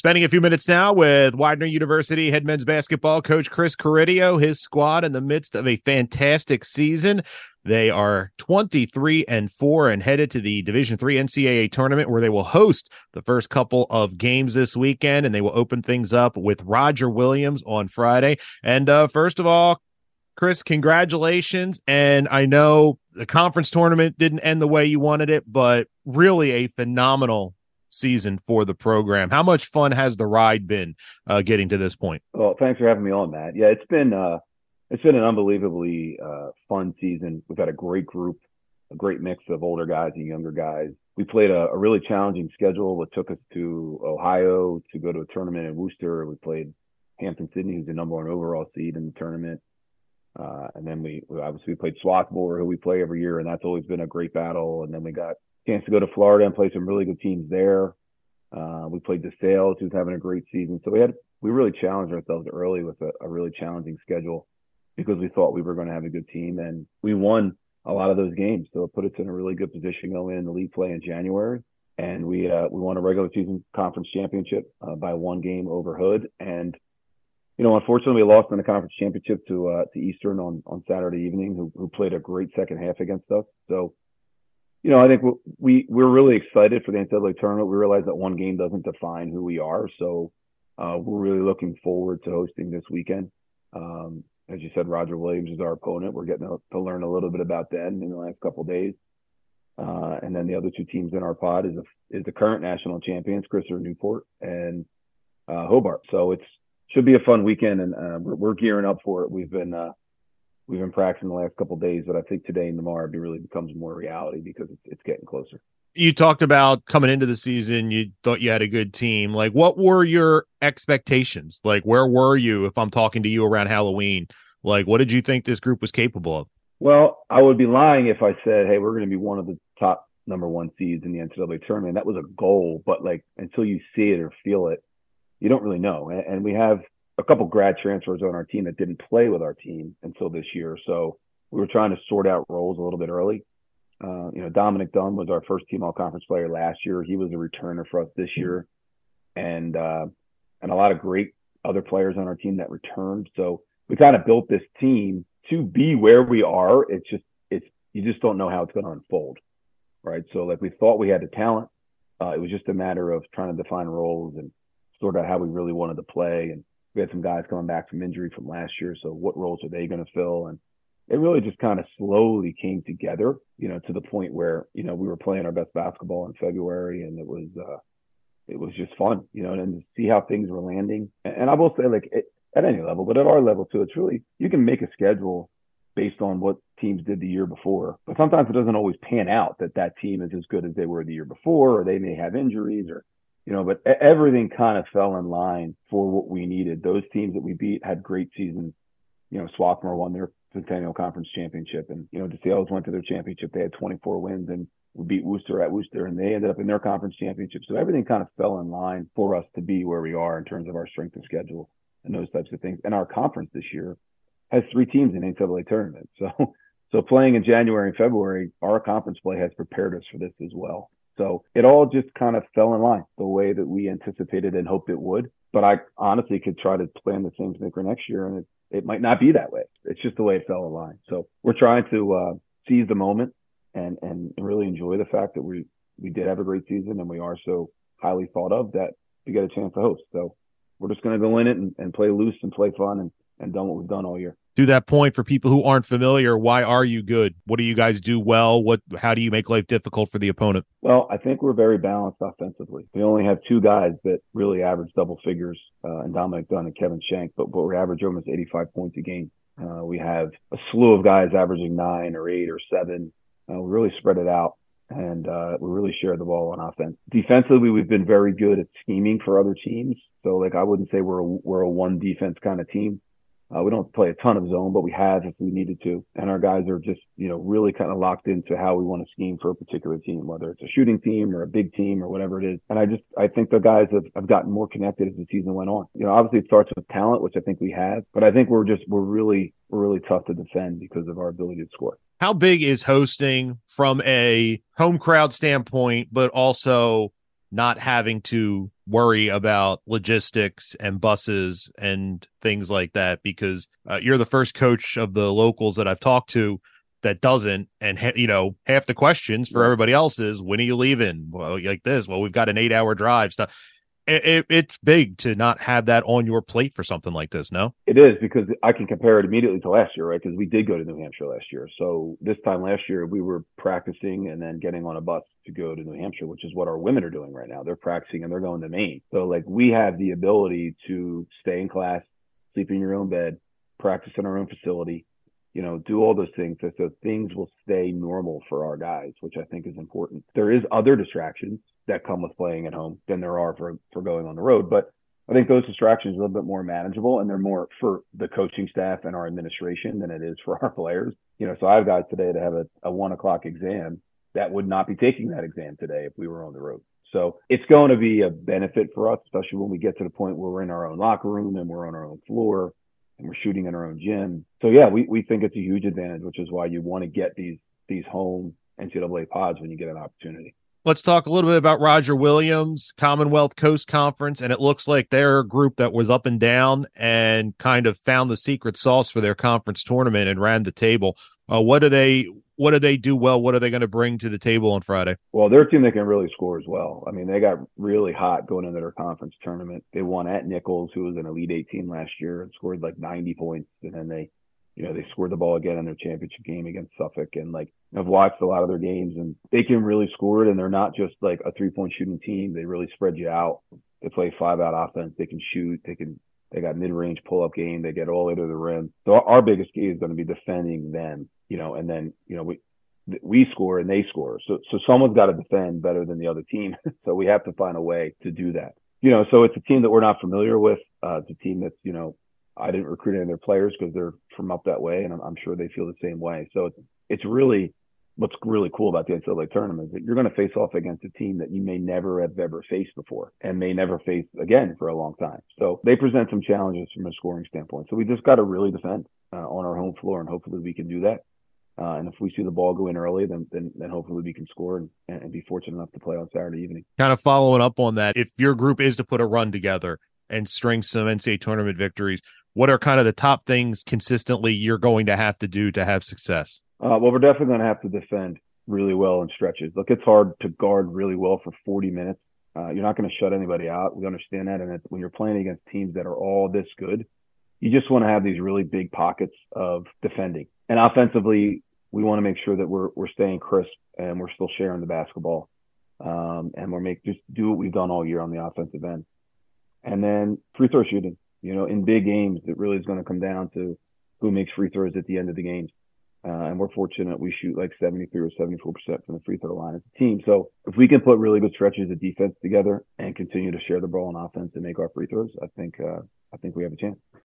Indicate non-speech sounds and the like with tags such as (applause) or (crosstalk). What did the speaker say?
Spending a few minutes now with Widener University head men's basketball coach Chris Carideo, his squad in the midst of a fantastic season. They are 23 and 4 and headed to the Division 3 NCAA tournament where they will host the first couple of games this weekend and they will open things up with Roger Williams on Friday. And uh, first of all, Chris, congratulations. And I know the conference tournament didn't end the way you wanted it, but really a phenomenal season for the program. How much fun has the ride been uh, getting to this point? Well, thanks for having me on, Matt. Yeah, it's been uh, it's been an unbelievably uh, fun season. We've had a great group, a great mix of older guys and younger guys. We played a, a really challenging schedule. It took us to Ohio to go to a tournament in Wooster. We played Hampden-Sydney, who's the number one overall seed in the tournament. Uh, and then we, we obviously played Swarthmore, who we play every year, and that's always been a great battle. And then we got chance to go to Florida and play some really good teams there. Uh, we played DeSales, who's having a great season. So we had we really challenged ourselves early with a, a really challenging schedule because we thought we were going to have a good team, and we won a lot of those games. So it put us in a really good position going in the league play in January. And we uh, we won a regular season conference championship uh, by one game over Hood. And you know, unfortunately, we lost in the conference championship to uh, to Eastern on on Saturday evening, who, who played a great second half against us. So you know, I think we we're really excited for the NCAA tournament. We realize that one game doesn't define who we are, so uh, we're really looking forward to hosting this weekend. Um, as you said, Roger Williams is our opponent. We're getting to, learn a little bit about them in the last couple days. Uh, and then the other two teams in our pod is a, is the current national champions, Chris Christopher Newport and uh, Hobart. So it's should be a fun weekend, and uh, we're, we're, gearing up for it. We've been uh, we've been practicing the last couple days, but I think today and tomorrow it really becomes more reality because it's, it's getting closer. You talked about coming into the season, you thought you had a good team. Like, what were your expectations? Like, where were you if I'm talking to you around Halloween? Like, what did you think this group was capable of? Well, I would be lying if I said, hey, we're going to be one of the top number one seeds in the NCAA tournament. That was a goal, but like until you see it or feel it, you don't really know. And we have a couple grad transfers on our team that didn't play with our team until this year. So we were trying to sort out roles a little bit early. Uh, you know, Dominic Dunn was our first team all conference player last year. He was a returner for us this year, and uh, and a lot of great other players on our team that returned. So we kind of built this team to be where we are. It's just it's you just don't know how it's going to unfold, right? So like we thought we had the talent. Uh, it was just a matter of trying to define roles and sort out how we really wanted to play and we had some guys coming back from injury from last year. So what roles are they going to fill? And it really just kind of slowly came together, you know, to the point where, you know, we were playing our best basketball in February and it was, uh, it was just fun, you know, and to see how things were landing. And I will say, like, it, at any level, but at our level too, it's really, you can make a schedule based on what teams did the year before. But sometimes it doesn't always pan out that that team is as good as they were the year before, or they may have injuries, or you know, but everything kind of fell in line for what we needed. Those teams that we beat had great seasons. You know, Swarthmore won their Centennial Conference championship, and you know, DeSales went to their championship. They had 24 wins, and we beat Wooster at Wooster, and they ended up in their conference championship. So everything kind of fell in line for us to be where we are in terms of our strength of schedule and those types of things. And our conference this year has three teams in NCAA tournament. So, (laughs) so playing in January and February, our conference play has prepared us for this as well. So it all just kind of fell in line the way that we anticipated and hoped it would. But I honestly could try to plan the same thing for next year, and it, it might not be that way. It's just the way it fell in line. So we're trying to uh, seize the moment and and really enjoy the fact that we we did have a great season and we are so highly thought of that we get a chance to host. So we're just going to go in it and, and play loose and play fun and, and done what we've done all year to that point for people who aren't familiar why are you good what do you guys do well what how do you make life difficult for the opponent well i think we're very balanced offensively we only have two guys that really average double figures uh, and dominic dunn and kevin shank but, but we average almost 85 points a game uh, we have a slew of guys averaging nine or eight or seven uh, we really spread it out and uh, we really share the ball on offense. Defensively, we've been very good at scheming for other teams. So, like, I wouldn't say we're a, we're a one defense kind of team. Uh, we don't play a ton of zone, but we have if we needed to. And our guys are just, you know, really kind of locked into how we want to scheme for a particular team, whether it's a shooting team or a big team or whatever it is. And I just, I think the guys have, have gotten more connected as the season went on. You know, obviously it starts with talent, which I think we have, but I think we're just, we're really, we're really tough to defend because of our ability to score. How big is hosting from a home crowd standpoint, but also not having to worry about logistics and buses and things like that because uh, you're the first coach of the locals that I've talked to that doesn't. And ha- you know half the questions for everybody else is when are you leaving? Well like this well we've got an 8 hour drive stuff it, it, it's big to not have that on your plate for something like this no? It is because i can compare it immediately to last year right? Because we did go to new hampshire last year. So this time last year we were practicing and then getting on a bus to go to new hampshire which is what our women are doing right now. They're practicing and they're going to maine. So like we have the ability to stay in class sleep in your own bed practice in our own facility you know, do all those things. So, so things will stay normal for our guys, which I think is important. There is other distractions that come with playing at home than there are for for going on the road, but I think those distractions are a little bit more manageable and they're more for the coaching staff and our administration than it is for our players. You know, so I've got today to have a, a one o'clock exam that would not be taking that exam today if we were on the road. So it's going to be a benefit for us, especially when we get to the point where we're in our own locker room and we're on our own floor and we're shooting in our own gym. So yeah, we, we think it's a huge advantage, which is why you want to get these these home NCAA pods when you get an opportunity. Let's talk a little bit about Roger Williams, Commonwealth Coast Conference, and it looks like they're a group that was up and down and kind of found the secret sauce for their conference tournament and ran the table. Uh, what do they what do they do well? What are they going to bring to the table on Friday? Well, they're a team that can really score as well. I mean, they got really hot going into their conference tournament. They won at Nichols, who was an Elite Eight team last year, and scored like 90 points. And then they, you know, they scored the ball again in their championship game against Suffolk. And like, I've watched a lot of their games, and they can really score it. And they're not just like a three point shooting team. They really spread you out. They play five out offense. They can shoot. They can they got mid range pull up game. They get all the way to the rim. So our biggest key is going to be defending them you know, and then, you know, we, we score and they score. So, so someone's got to defend better than the other team. (laughs) so we have to find a way to do that. You know, so it's a team that we're not familiar with. Uh, it's a team that's, you know, I didn't recruit any of their players because they're from up that way, and I'm, I'm, sure they feel the same way. So it's it's really what's really cool about the NCAA tournament is that you're going to face off against a team that you may never have ever faced before and may never face again for a long time. So they present some challenges from a scoring standpoint. So we just got to really defend uh, on our home floor, and hopefully we can do that. Uh, and if we see the ball go in early, then then, then hopefully we can score and, and be fortunate enough to play on Saturday evening. Kind of following up on that, if your group is to put a run together and string some NCAA tournament victories, what are kind of the top things consistently you're going to have to do to have success? Uh, well, we're definitely going to have to defend really well in stretches. Look, it's hard to guard really well for 40 minutes. Uh, you're not going to shut anybody out. We understand that. And when you're playing against teams that are all this good, you just want to have these really big pockets of defending. And offensively, we want to make sure that we're we're staying crisp and we're still sharing the basketball, um, and we're make just do what we've done all year on the offensive end, and then free throw shooting. You know, in big games, it really is going to come down to who makes free throws at the end of the games. Uh, and we're fortunate we shoot like 73 or 74 percent from the free throw line as a team. So if we can put really good stretches of defense together and continue to share the ball on offense and make our free throws, I think uh, I think we have a chance.